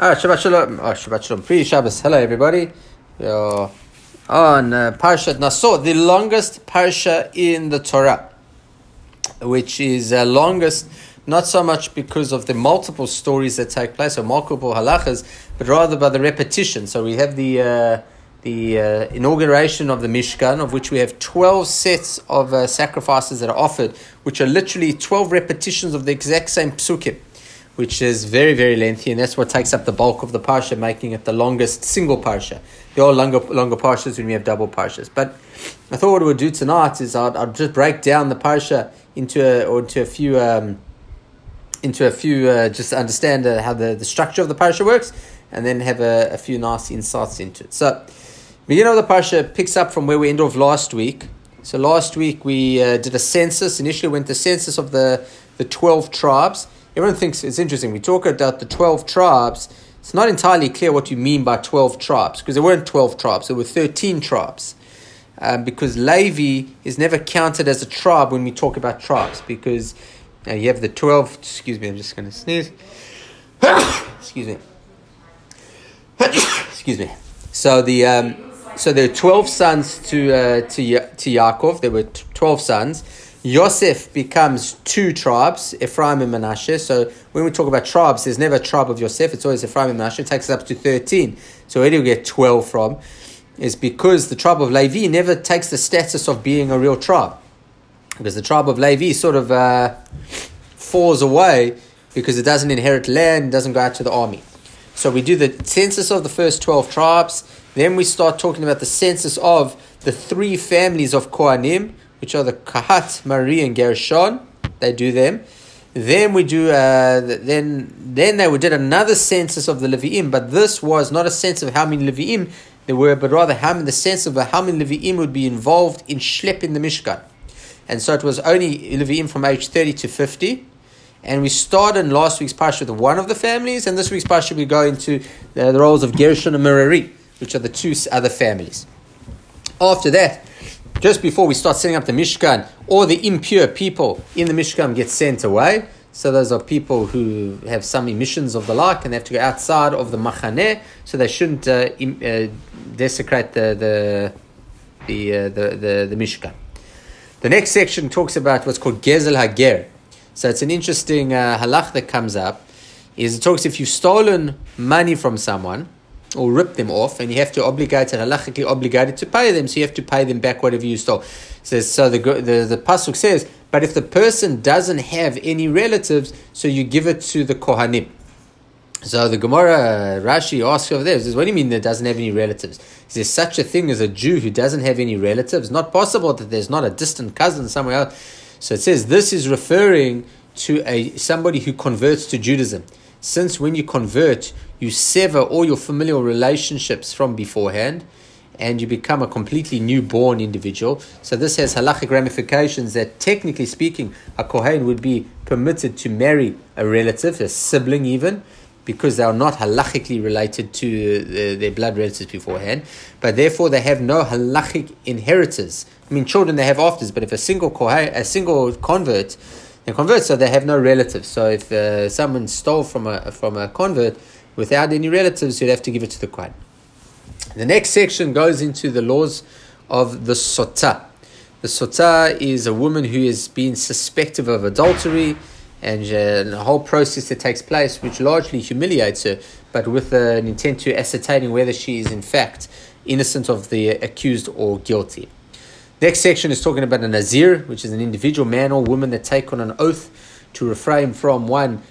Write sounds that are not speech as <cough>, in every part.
Ah, Shabbat Shalom. Oh, Shabbat Shalom. Pre Shabbos. Hello, everybody. Are on uh, Parashat Naso, the longest parsha in the Torah, which is uh, longest not so much because of the multiple stories that take place or multiple halachas, but rather by the repetition. So we have the uh, the uh, inauguration of the Mishkan, of which we have 12 sets of uh, sacrifices that are offered, which are literally 12 repetitions of the exact same psukim which is very, very lengthy, and that's what takes up the bulk of the parsha, making it the longest single parsha. There are longer, longer parshas when we have double parshas. But I thought what we would do tonight is I'd, I'd just break down the parsha into a, or into a few, um, into a few, uh, just understand uh, how the, the structure of the parsha works, and then have a, a few nice insights into it. So, beginning of the parsha picks up from where we ended off last week. So last week we uh, did a census. Initially went the census of the, the 12 tribes everyone thinks it's interesting. We talk about the 12 tribes. It's not entirely clear what you mean by 12 tribes because there weren't 12 tribes, there were 13 tribes. Um, because Levi is never counted as a tribe when we talk about tribes because you have the 12. Excuse me, I'm just going to sneeze. <coughs> excuse me. <coughs> excuse me. So the. Um, so there are 12 sons to, uh, to, to Yaakov. There were 12 sons. Yosef becomes two tribes, Ephraim and Manasseh. So when we talk about tribes, there's never a tribe of Yosef, it's always Ephraim and Manasseh. It takes us up to 13. So where do we get 12 from? Is because the tribe of Levi never takes the status of being a real tribe. Because the tribe of Levi sort of uh, falls away because it doesn't inherit land, doesn't go out to the army. So we do the census of the first 12 tribes. Then we start talking about the census of the three families of Kohanim, which are the Kahat, Mari, and Gershon. They do them. Then we do. Uh, then then they did another census of the Leviim, but this was not a sense of how many Leviim there were, but rather how many the sense of how many Leviim would be involved in schlepping the Mishkan. And so it was only Leviim from age thirty to fifty. And we started last week's parsha with one of the families, and this week's parsha we go into the, the roles of Gershon and Merari, which are the two other families. After that, just before we start setting up the Mishkan, all the impure people in the Mishkan get sent away. So those are people who have some emissions of the like and they have to go outside of the machaneh, so they shouldn't uh, Im, uh, desecrate the the the, uh, the, the, the Mishkan. The next section talks about what's called Gezel Hager. So it's an interesting uh, halach that comes up. Is it talks if you've stolen money from someone, or rip them off, and you have to obligate and halachically obligated to pay them, so you have to pay them back whatever you stole. says so the the the pasuk says, but if the person doesn't have any relatives, so you give it to the kohanim. So the Gemara Rashi asks over there, says, what do you mean that doesn't have any relatives? Is there such a thing as a Jew who doesn't have any relatives? Not possible that there's not a distant cousin somewhere else. So it says this is referring to a somebody who converts to Judaism. Since when you convert, you sever all your familial relationships from beforehand and you become a completely newborn individual. So this has halachic ramifications that, technically speaking, a kohen would be permitted to marry a relative, a sibling even, because they are not halachically related to uh, their blood relatives beforehand. But therefore, they have no halachic inheritors. I mean, children they have afters, but if a single kohen, a single convert, they convert, so they have no relatives. So if uh, someone stole from a from a convert without any relatives, you'd have to give it to the Kohen. The next section goes into the laws of the Sotah. The Sotah is a woman who has been suspected of adultery and uh, the whole process that takes place, which largely humiliates her, but with an intent to ascertaining whether she is in fact innocent of the accused or guilty. Next section is talking about a Nazir, which is an individual man or woman that take on an oath to refrain from one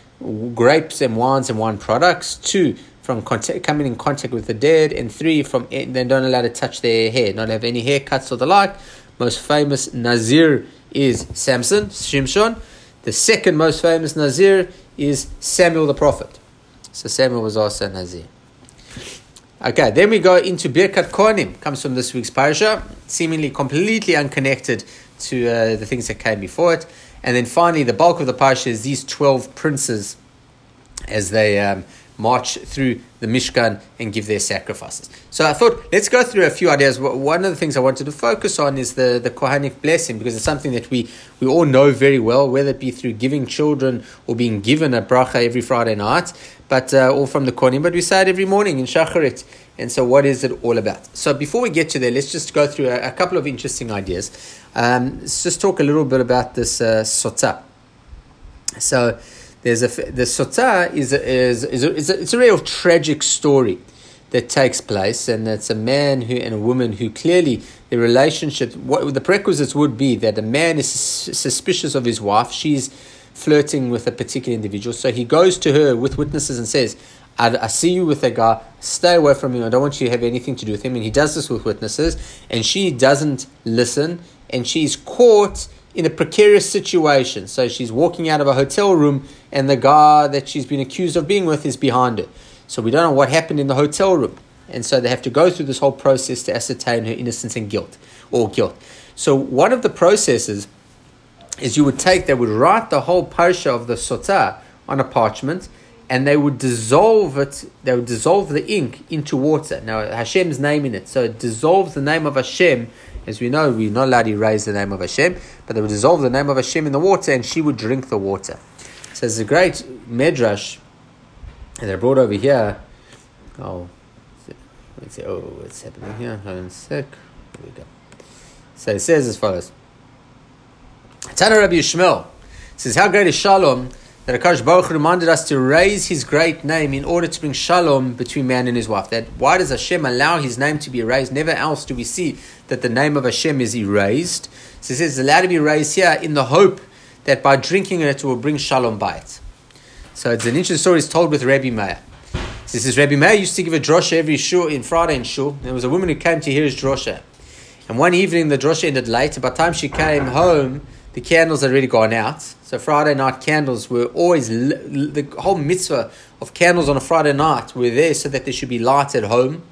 grapes and wines and wine products. Two, from contact, coming in contact with the dead. And three, from they don't allow to touch their hair, not have any haircuts or the like. Most famous Nazir is Samson, Shimshon. The second most famous Nazir is Samuel the prophet. So Samuel was also a Nazir. Okay, then we go into Birkat Kohanim. Comes from this week's parasha, seemingly completely unconnected to uh, the things that came before it. And then finally, the bulk of the parsha is these 12 princes as they um, march through the Mishkan and give their sacrifices. So I thought, let's go through a few ideas. One of the things I wanted to focus on is the, the Kohanic blessing because it's something that we, we all know very well, whether it be through giving children or being given a bracha every Friday night, but uh, all from the Kohanim, but we say it every morning in Shacharit. And so, what is it all about? So, before we get to there, let's just go through a, a couple of interesting ideas. Um, let's just talk a little bit about this uh, sotah. So, there's a the sotah is a, is is, a, is a, it's a real tragic story that takes place, and it's a man who and a woman who clearly the relationship. What the prerequisites would be that a man is suspicious of his wife. She's flirting with a particular individual, so he goes to her with witnesses and says, I, I see you with a guy, stay away from him. I don't want you to have anything to do with him. And he does this with witnesses, and she doesn't listen, and she's caught in a precarious situation. So she's walking out of a hotel room, and the guy that she's been accused of being with is behind her. So we don't know what happened in the hotel room. And so they have to go through this whole process to ascertain her innocence and guilt, or guilt. So one of the processes is you would take, they would write the whole parsha of the sotah on a parchment, and they would dissolve it, they would dissolve the ink into water. Now, Hashem's name in it. So it dissolves the name of Hashem as we know, we're not allowed to erase the name of Hashem, but they would dissolve the name of Hashem in the water and she would drink the water. So there's a great medrash and they're brought over here. Oh, let's see, oh, what's happening here? Hold on a sec. Here we go. So it says as follows Tana Rabbi Yishmael says, How great is Shalom that Hakadosh Baruch reminded us to raise his great name in order to bring shalom between man and his wife. That why does Hashem allow his name to be erased? Never else do we see that the name of Hashem is erased. So it says it's allowed to be erased here in the hope that by drinking it, it will bring shalom bayit. So it's an interesting story. It's told with Rabbi Meir. This is Rabbi Meir used to give a drosha every shul in Friday in shul. There was a woman who came to hear his drosha, and one evening the drosha ended late. By the time she came home, the candles had already gone out. So Friday night candles were always the whole mitzvah of candles on a Friday night were there so that there should be light at home,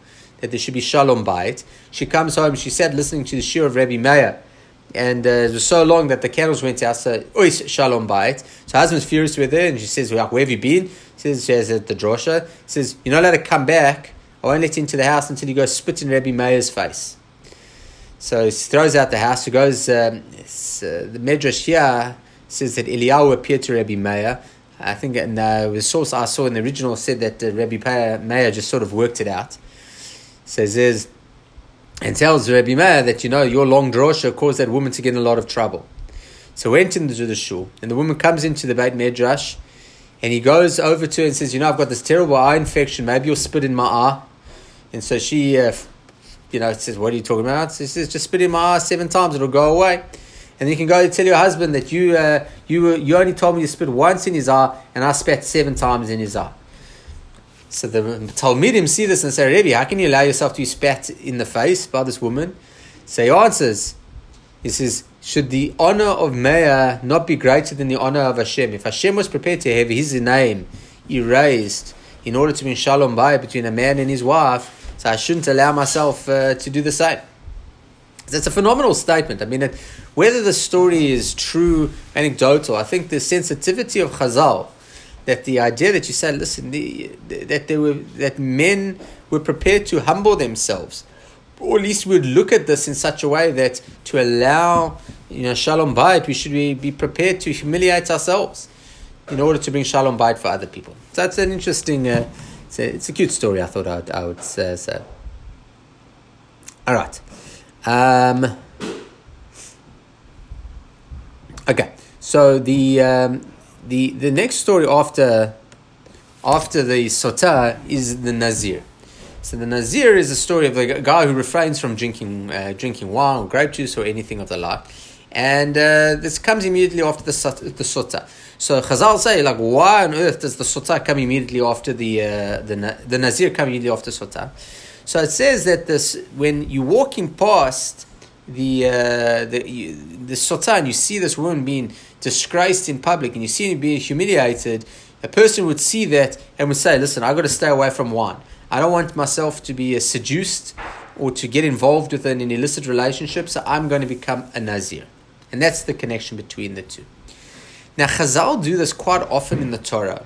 that there should be shalom bayit. She comes home, she sat listening to the shiur of Rabbi Meir, and uh, it was so long that the candles went out. So ois shalom bayit. So husband's furious with her, and she says, "Where have you been?" She says, "She has at the drosha." says, "You're not allowed to come back. I won't let you into the house until you go spit in Rabbi Meir's face." So he throws out the house. He goes. Um, uh, the Medrash here says that Eliyahu appeared to Rabbi Meir. I think in uh, the source I saw in the original said that uh, Rabbi Meir just sort of worked it out. Says and tells Rabbi Meir that you know your long drosha caused that woman to get in a lot of trouble. So went into the shul, and the woman comes into the Beit Medrash, and he goes over to her and says, "You know, I've got this terrible eye infection. Maybe you'll spit in my eye." And so she uh, you know, it says, What are you talking about? He says, Just spit in my eyes seven times, it'll go away. And you can go tell your husband that you, uh, you, you only told me to spit once in his eye, and I spat seven times in his eye. So the Talmidim see this and say, Rebbe, how can you allow yourself to be spat in the face by this woman? So he answers, he says, should the honor of Meir not be greater than the honor of Hashem? If Hashem was prepared to have his name erased in order to be in shalom bay between a man and his wife, so I shouldn't allow myself uh, to do the same. That's a phenomenal statement. I mean, it, whether the story is true, anecdotal, I think the sensitivity of Chazal, that the idea that you said, listen, the, that there were that men were prepared to humble themselves, or at least would look at this in such a way that to allow you know shalom bayit, we should be, be prepared to humiliate ourselves in order to bring shalom bayit for other people. So that's an interesting. Uh, it's a, it's a cute story. I thought I'd, I would say so. All right. Um, okay. So the um, the the next story after after the sotah is the nazir. So the nazir is a story of a guy who refrains from drinking uh, drinking wine or grape juice or anything of the like, and uh, this comes immediately after the the sotah. So Chazal say, like, why on earth does the sotah come immediately after the uh, the the nazir come immediately after sotah? So it says that this when you're walking past the uh, the you, the sotah and you see this woman being disgraced in public and you see her being humiliated, a person would see that and would say, "Listen, I got to stay away from wine. I don't want myself to be uh, seduced or to get involved with an illicit relationship. So I'm going to become a nazir." And that's the connection between the two. Now, Chazal do this quite often in the Torah.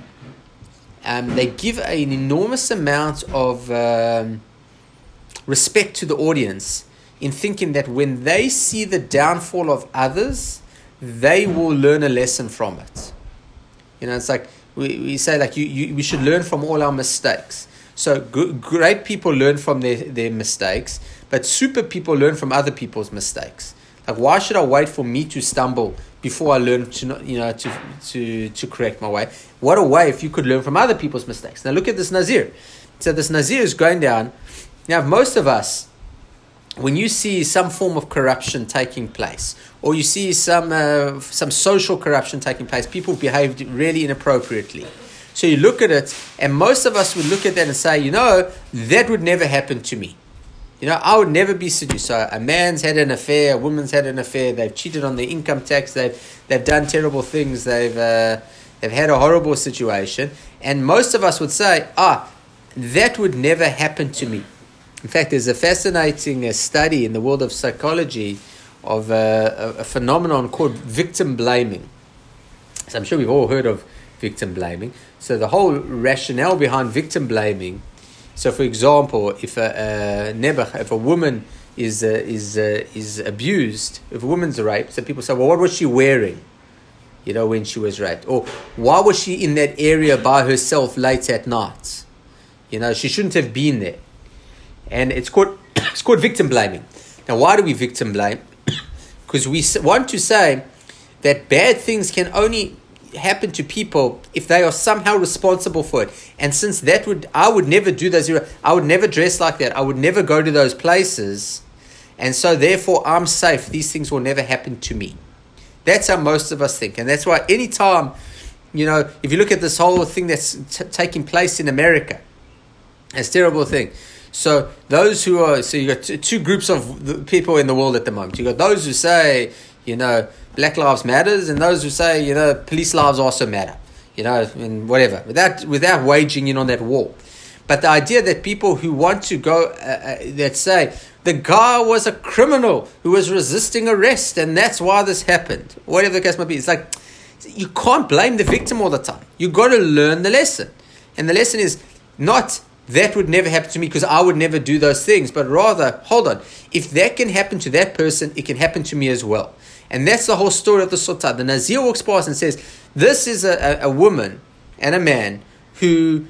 um, they give an enormous amount of um, respect to the audience in thinking that when they see the downfall of others, they will learn a lesson from it. You know, it's like we, we say like you, you we should learn from all our mistakes. So great people learn from their, their mistakes, but super people learn from other people's mistakes. Like why should I wait for me to stumble before I learn to you know to to to correct my way? What a way if you could learn from other people's mistakes. Now look at this Nazir. So this Nazir is going down. Now most of us when you see some form of corruption taking place, or you see some uh, some social corruption taking place, people behaved really inappropriately. So you look at it, and most of us would look at that and say, you know, that would never happen to me. You know, I would never be seduced. So a man's had an affair, a woman's had an affair. They've cheated on their income tax. They've they've done terrible things. They've uh, they've had a horrible situation, and most of us would say, ah, that would never happen to me. In fact, there's a fascinating uh, study in the world of psychology of uh, a, a, phenomenon called victim blaming. So I'm sure we've all heard of victim blaming. So the whole rationale behind victim blaming. So, for example, if a, a if a woman is uh, is uh, is abused, if a woman's raped, so people say, well, what was she wearing? You know, when she was raped, or why was she in that area by herself late at night? You know, she shouldn't have been there and it's called <coughs> it's called victim blaming. Now, why do we victim blame? <coughs> Because we want to say that bad things can only happen to people if they are somehow responsible for it. And since that would I would never do those I would never dress like that. I would never go to those places. And so therefore I'm safe. These things will never happen to me. That's how most of us think. And that's why anytime, you know, if you look at this whole thing that's t- taking place in America, it's a terrible thing. So those who are so you got two groups of people in the world at the moment. You got those who say you know Black Lives Matters, and those who say you know police lives also matter. You know, and whatever without without waging in on that war. But the idea that people who want to go uh, uh, that say the guy was a criminal who was resisting arrest, and that's why this happened, whatever the case might be, it's like you can't blame the victim all the time. You've got to learn the lesson, and the lesson is not that would never happen to me because I would never do those things. But rather, hold on, if that can happen to that person, it can happen to me as well. And that's the whole story of the Sotah. The Nazir walks past and says, This is a, a, a woman and a man who,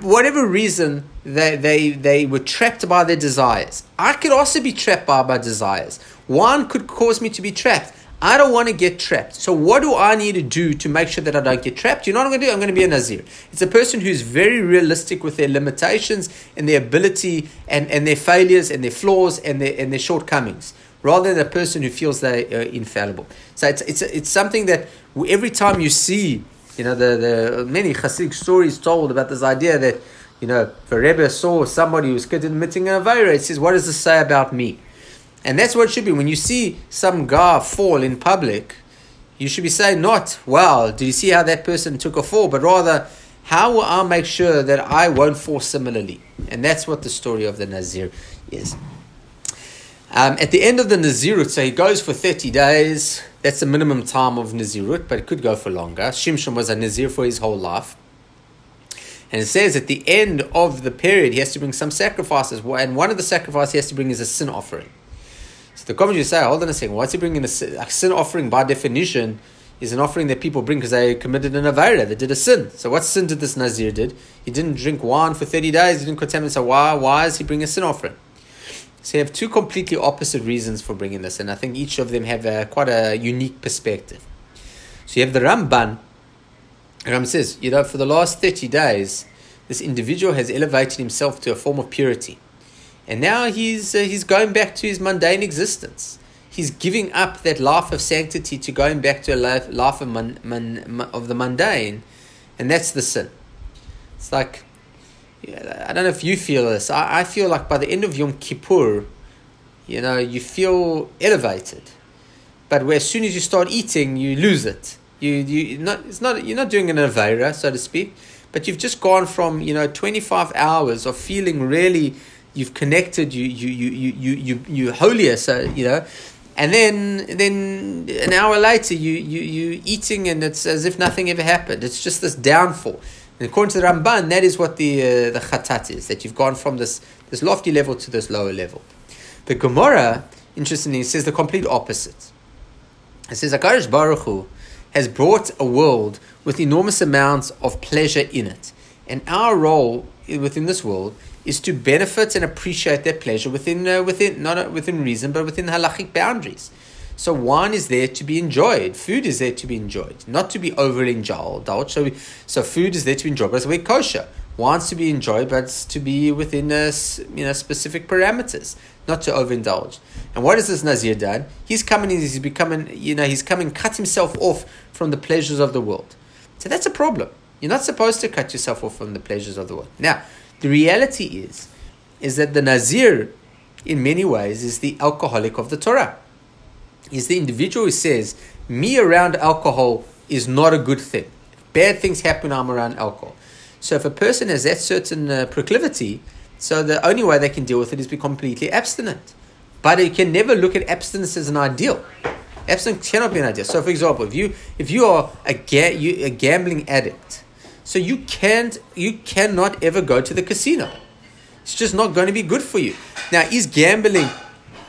whatever reason, they, they, they were trapped by their desires. I could also be trapped by my desires. One could cause me to be trapped. I don't want to get trapped. So what do I need to do to make sure that I don't get trapped? You know what I'm going to do? I'm going to be a Nazir. It's a person who's very realistic with their limitations and their ability and, and their failures and their flaws and their, and their shortcomings rather than a person who feels they are infallible. So it's, it's, it's something that every time you see, you know, the, the many Hasidic stories told about this idea that, you know, a Rebbe saw somebody who's committing an Avera, it says, what does this say about me? And that's what it should be. When you see some guy fall in public, you should be saying not, well, do you see how that person took a fall? But rather, how will I make sure that I won't fall similarly? And that's what the story of the Nazir is. Um, at the end of the Nazirut, so he goes for 30 days. That's the minimum time of Nazirut, but it could go for longer. Shimshon was a Nazir for his whole life. And it says at the end of the period, he has to bring some sacrifices. And one of the sacrifices he has to bring is a sin offering. So the commentators say, hold on a second, what's he bringing a sin, a sin offering by definition is an offering that people bring because they committed an avera, they did a sin. So what sin did this Nazir did? He didn't drink wine for 30 days, he didn't contaminate. So why, why is he bringing a sin offering? So you have two completely opposite reasons for bringing this, and I think each of them have a, quite a unique perspective. So you have the Ramban. Ram says, you know, for the last 30 days, this individual has elevated himself to a form of purity. And now he's, uh, he's going back to his mundane existence. He's giving up that life of sanctity to going back to a life, life of, man, man, of the mundane. And that's the sin. It's like, I don't know if you feel this. I, I feel like by the end of Yom Kippur, you know, you feel elevated. But where as soon as you start eating, you lose it. You, you not, it's not, you're not doing an Avera, so to speak, but you've just gone from, you know, 25 hours of feeling really you've connected, you you you you you you holier, so you know, and then then an hour later you you you eating and it's as if nothing ever happened. It's just this downfall. And according to the Ramban, that is what the uh, the chatat is. That you've gone from this this lofty level to this lower level. The Gemara, interestingly, says the complete opposite. It says Hakadosh Baruch Hu has brought a world with enormous amounts of pleasure in it, and our role within this world is to benefit and appreciate that pleasure within uh, within not within reason, but within halachic boundaries. So wine is there to be enjoyed. Food is there to be enjoyed, not to be overly indulged. So, so food is there to be enjoyed, but very kosher. Wine's to be enjoyed, but to be within a, you know specific parameters, not to overindulge. And what this Nazir done? He's coming, he's becoming, you know, he's coming, cut himself off from the pleasures of the world. So that's a problem. You're not supposed to cut yourself off from the pleasures of the world. Now, the reality is, is that the Nazir, in many ways, is the alcoholic of the Torah is the individual who says, me around alcohol is not a good thing. Bad things happen I'm around alcohol. So if a person has that certain uh, proclivity, so the only way they can deal with it is be completely abstinent. But you can never look at abstinence as an ideal. Abstinence cannot be an ideal. So, for example, if you if you are a, ga- you, a gambling addict, so you can't you cannot ever go to the casino. It's just not going to be good for you. Now, is gambling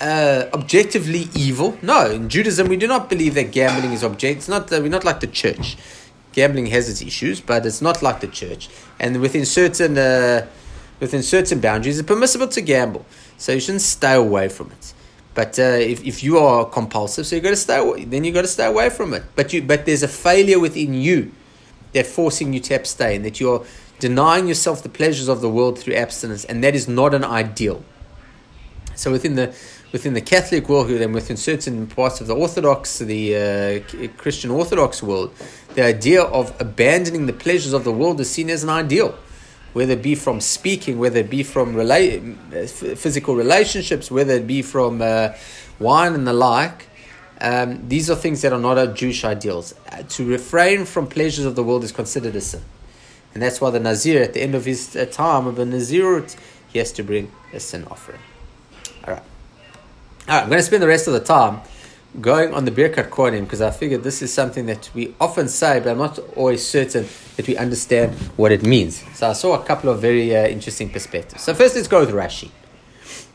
uh, objectively evil. No, in Judaism we do not believe that gambling is object. It's not. Uh, we're not like the church. Gambling has its issues, but it's not like the church. And within certain uh, within certain boundaries, it's permissible to gamble. So you shouldn't stay away from it. But uh, if, if you are compulsive, so you got to stay away, then you got to stay away from it. But you but there's a failure within you that forcing you to abstain. That you're denying yourself the pleasures of the world through abstinence, and that is not an ideal. So within the within the Catholic world, and within certain parts of the Orthodox, the uh, Christian Orthodox world, the idea of abandoning the pleasures of the world is seen as an ideal, whether it be from speaking, whether it be from rela- physical relationships, whether it be from uh, wine and the like. Um, these are things that are not our Jewish ideals. Uh, to refrain from pleasures of the world is considered a sin. And that's why the Nazir, at the end of his uh, time of a Nazirut, he has to bring a sin offering. Right. I'm going to spend the rest of the time going on the Birkat Kohanim because I figured this is something that we often say, but I'm not always certain that we understand what it means. So I saw a couple of very uh, interesting perspectives. So first, let's go with Rashi.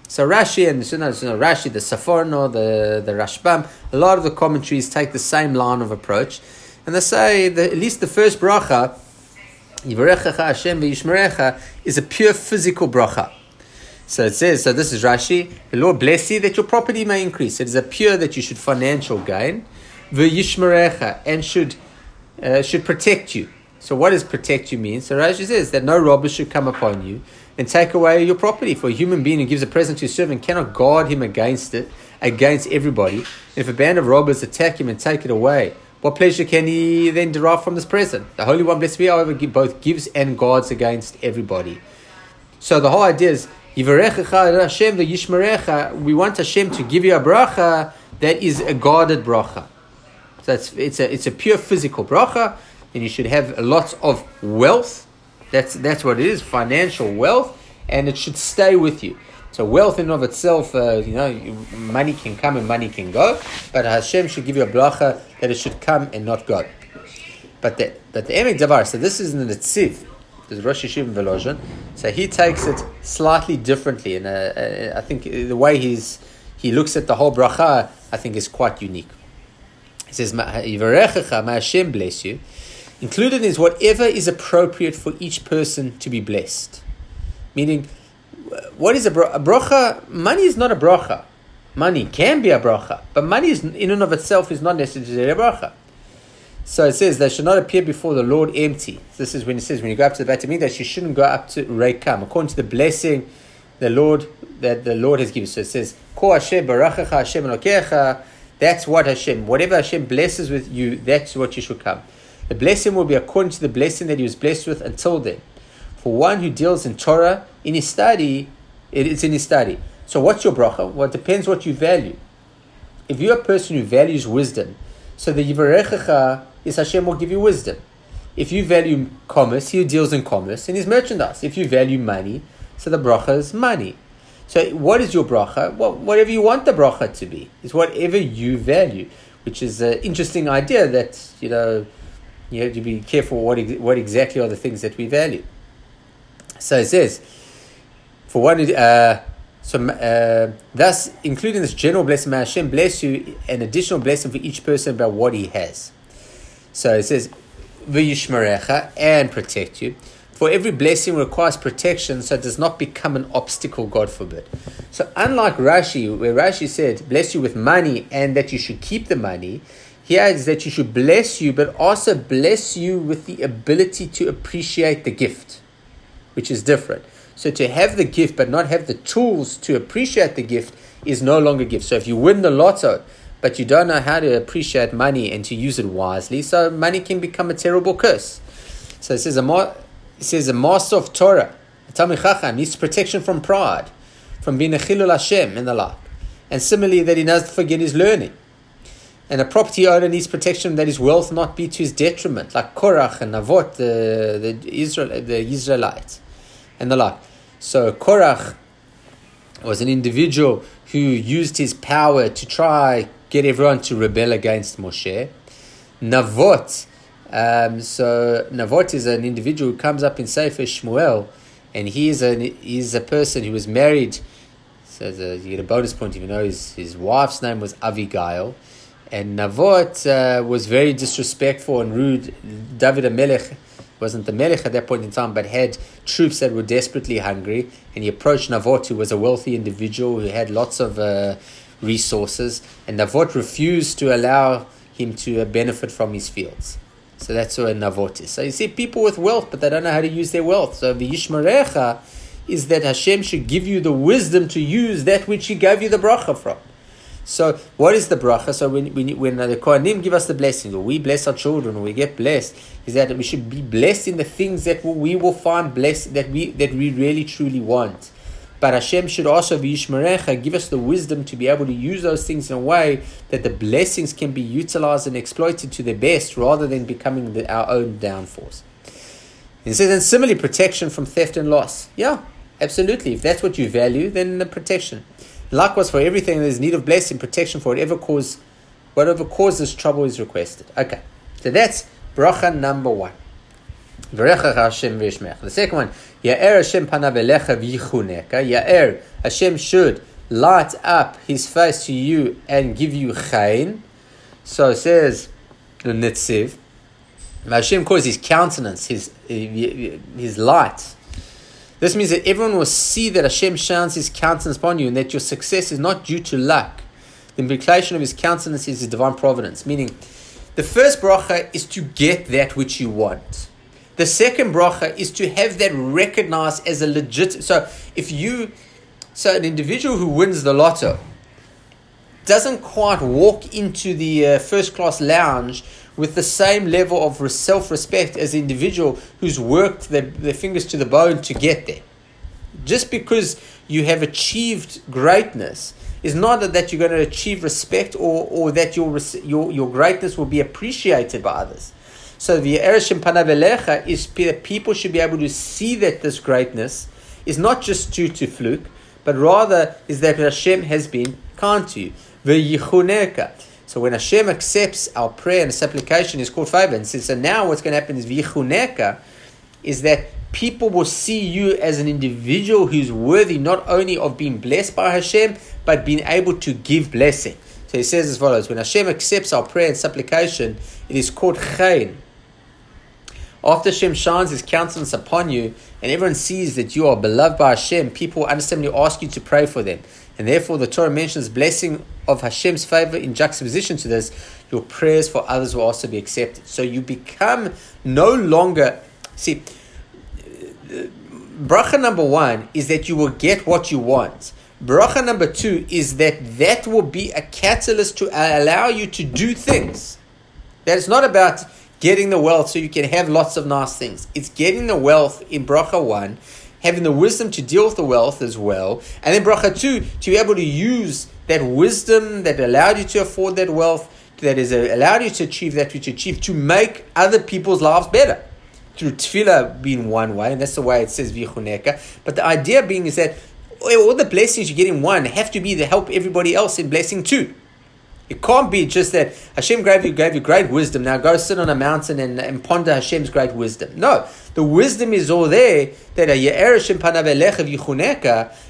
So Rashi and you know, Rashi, the Sforno, the the Rashbam, a lot of the commentaries take the same line of approach, and they say that at least the first bracha, Yivarecha Hashem is a pure physical bracha. So it says, so this is Rashi, the Lord bless you that your property may increase. It is a pure that you should financial gain, v'yishmerecha, and should uh, should protect you. So what does protect you mean? So Rashi says that no robber should come upon you and take away your property. For a human being who gives a present to his servant cannot guard him against it, against everybody. If a band of robbers attack him and take it away, what pleasure can he then derive from this present? The Holy One, blessed be, however, both gives and guards against everybody. So the whole idea is we want Hashem to give you a bracha that is a guarded bracha. So it's, it's, a, it's a pure physical bracha, and you should have lots of wealth. That's, that's what it is, financial wealth, and it should stay with you. So wealth in of itself, uh, you know, money can come and money can go, but Hashem should give you a bracha that it should come and not go. But the, but the Emek Davar, so this is in the Tziv, there's Rosh Yeshiva Volozhin. So he takes it slightly differently, and uh, uh, I think the way he's he looks at the whole bracha, I think, is quite unique. He says, "Yivarechecha, may Hashem bless you." Included is whatever is appropriate for each person to be blessed. Meaning, what is a, bro- a bracha? Money is not a bracha. Money can be a bracha, but money is, in and of itself is not necessarily a bracha. So it says they should not appear before the Lord empty. This is when it says when you go up to the Beit Hamikdash, you shouldn't go up to Reikam according to the blessing the Lord that the Lord has given. So it says, Ko Hashem barachacha Hashem. That's what Hashem. Whatever Hashem blesses with you, that's what you should come. The blessing will be according to the blessing that he was blessed with until then. For one who deals in Torah in his study, it is in his study. So what's your bracha? Well, it depends what you value. If you're a person who values wisdom, so the yivarechecha is Hashem will give you wisdom. If you value commerce, He deals in commerce and His merchandise. If you value money, so the bracha is money. So what is your bracha? Well, whatever you want the bracha to be is whatever you value, which is an interesting idea that you know You have to be careful what, what exactly are the things that we value. So it says, for one, uh, so uh, thus, including this general blessing, may Hashem bless you, an additional blessing for each person about what he has. So it says, v'yishmarecha, and protect you. For every blessing requires protection, so it does not become an obstacle, God forbid. So unlike Rashi, where Rashi said, bless you with money and that you should keep the money, here is that you should bless you, but also bless you with the ability to appreciate the gift, which is different. So to have the gift but not have the tools to appreciate the gift is no longer gift. So if you win the lotto, but you don't know how to appreciate money and to use it wisely, so money can become a terrible curse. So it says a, it says a master of Torah, a Talmid Chacham, needs protection from pride, from being a Chilul Hashem and the like. And similarly, that he knows to forget his learning. And a property owner needs protection that his wealth not be to his detriment, like Korach and Navot, the, the, Israel, the Israelites, and the like. So Korach was an individual who used his power to try get everyone to rebel against Moshe. Navot, um, so Navot is an individual who comes up in Sefer Shmuel, and he is a he's a person who was married. So you get a bonus point if you know his his wife's name was Avigail, and Navot uh, was very disrespectful and rude. David Amelech wasn't the Melech at that point in time, but had troops that were desperately hungry. And he approached Navot, who was a wealthy individual who had lots of uh, resources. And Navot refused to allow him to uh, benefit from his fields. So that's where Navot is. So you see people with wealth, but they don't know how to use their wealth. So the Yishmarecha is that Hashem should give you the wisdom to use that which He gave you the bracha from. So, what is the bracha? So, when, when, when the Kohanim give us the blessing, or we bless our children, or we get blessed, is that we should be blessed in the things that we will find blessed, that we, that we really truly want. But Hashem should also be Yishmarecha, give us the wisdom to be able to use those things in a way that the blessings can be utilized and exploited to their best rather than becoming the, our own downfalls. It says, and similarly, protection from theft and loss. Yeah, absolutely. If that's what you value, then the protection. Likewise, for everything there is need of blessing, protection for whatever cause, whatever causes trouble is requested. Okay, so that's bracha number one. The second one, Ya'er Hashem panavelecha v'yichuneka. Ya'er, Hashem should light up His face to you and give you chayin. So says the Netziv. Hashem calls His countenance, His His light. This means that everyone will see that Hashem shines His countenance upon you and that your success is not due to luck. The implication of His countenance is His divine providence, meaning the first bracha is to get that which you want. The second bracha is to have that recognized as a legit. So if you, so an individual who wins the lotto doesn't quite walk into the uh, first class lounge with the same level of self respect as the individual who's worked their, their fingers to the bone to get there. Just because you have achieved greatness is not that you're going to achieve respect or, or that your, your, your greatness will be appreciated by others. So the Ya'er Hashem Panavelecha is that people should be able to see that this greatness is not just due to fluke, but rather is that Hashem has been kind to you. So when Hashem accepts our prayer and supplication is called favor. And so now what's going to happen is v'yichuneka, is that people will see you as an individual who's worthy not only of being blessed by Hashem, but being able to give blessing. So he says as follows: When Hashem accepts our prayer and supplication, it is called chayin. After Hashem shines His countenance upon you, and everyone sees that you are beloved by Hashem, people understandably ask you to pray for them. And therefore, the Torah mentions blessing of Hashem's favor in juxtaposition to this. Your prayers for others will also be accepted. So you become no longer. See, bracha number one is that you will get what you want. Bracha number two is that that will be a catalyst to allow you to do things. That is not about getting the wealth so you can have lots of nice things. It's getting the wealth in bracha one having the wisdom to deal with the wealth as well. And then bracha two, to be able to use that wisdom that allowed you to afford that wealth, that has allowed you to achieve that which you achieved, to make other people's lives better. Through tefillah being one way, and that's the way it says vichuneka. But the idea being is that all the blessings you get in one have to be to help everybody else in blessing two. It can't be just that Hashem gave you, gave you great wisdom. Now go sit on a mountain and, and ponder Hashem's great wisdom. No, the wisdom is all there that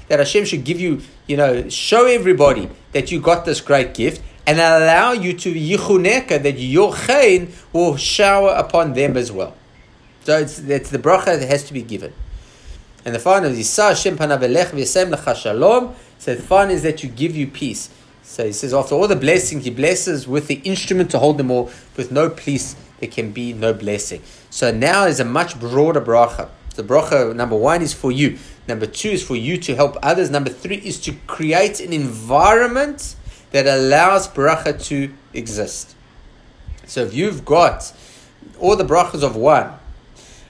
that Hashem should give you, you know, show everybody that you got this great gift and allow you to yichuneka that your chain will shower upon them as well. So it's that's the bracha that has to be given. And the final is Hashem panav. So the final is that you give you peace. So he says, after all the blessings, he blesses with the instrument to hold them all. With no peace, there can be no blessing. So now is a much broader bracha. The bracha number one is for you. Number two is for you to help others. Number three is to create an environment that allows bracha to exist. So if you've got all the brachas of one,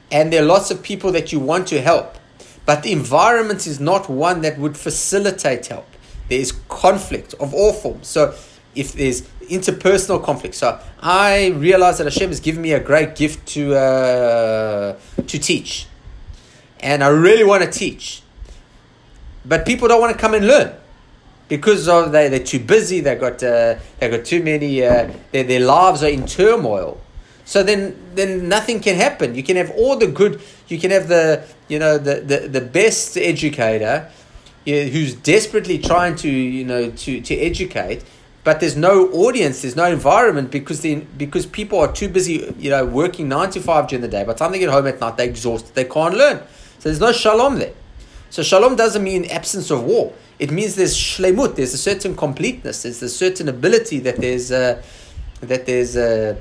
and there are lots of people that you want to help, but the environment is not one that would facilitate help there is conflict of all forms. So if there's interpersonal conflict, so I realize that Hashem has given me a great gift to uh, to teach, and I really want to teach, but people don't want to come and learn because of they they're too busy. They got uh, they got too many. Uh, their their lives are in turmoil. So then, then nothing can happen. You can have all the good. You can have the you know the the, the best educator, Eh, who's desperately trying to you know to to educate but there's no audience there's no environment because the because people are too busy you know working 9 to 5 during the day. By the time they get home at night they're exhausted. They can't learn. So there's no shalom there. So shalom doesn't mean absence of war. It means there's shlemut there's a certain completeness there's a certain ability that there's a, that there's a,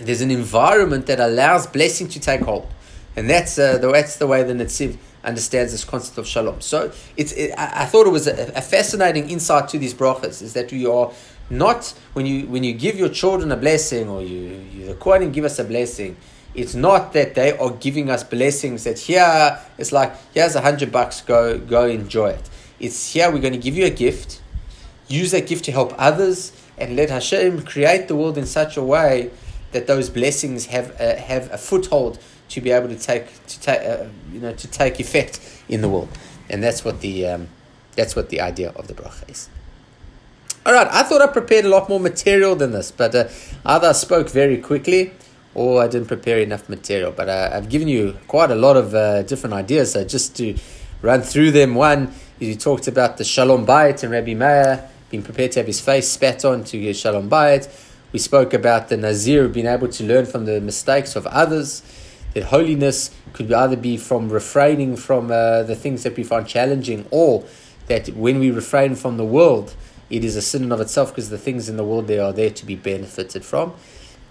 there's an environment that allows blessing to take hold. And that's uh, the, that's the way the Netziv understands this concept of shalom. So it's it, I, I, thought it was a, a, fascinating insight to these brachas is that we are not when you when you give your children a blessing or you you the Kohanim give us a blessing. It's not that they are giving us blessings that here it's like here's a hundred bucks go go enjoy it. It's here we're going to give you a gift, use that gift to help others, and let Hashem create the world in such a way that those blessings have uh, have a foothold to be able to take to take uh, you know to take effect in the world, and that's what the um, that's what the idea of the bracha is. All right, I thought I prepared a lot more material than this, but uh, either I spoke very quickly or I didn't prepare enough material. But uh, I've given you quite a lot of uh, different ideas. So just to run through them, one you talked about the shalom bayit and Rabbi Meir being prepared to have his face spat on to shalom bayit. We spoke about the Nazir being able to learn from the mistakes of others that holiness could either be from refraining from uh, the things that we find challenging, or that when we refrain from the world, it is a sin in of itself because the things in the world they are there to be benefited from.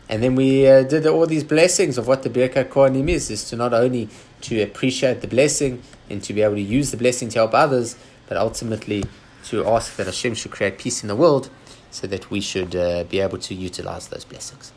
And then we uh, did all these blessings of what the Birkat Kohanim is, is to not only to appreciate the blessing and to be able to use the blessing to help others, but ultimately to ask that Hashem should create peace in the world so that we should uh, be able to utilize those blessings.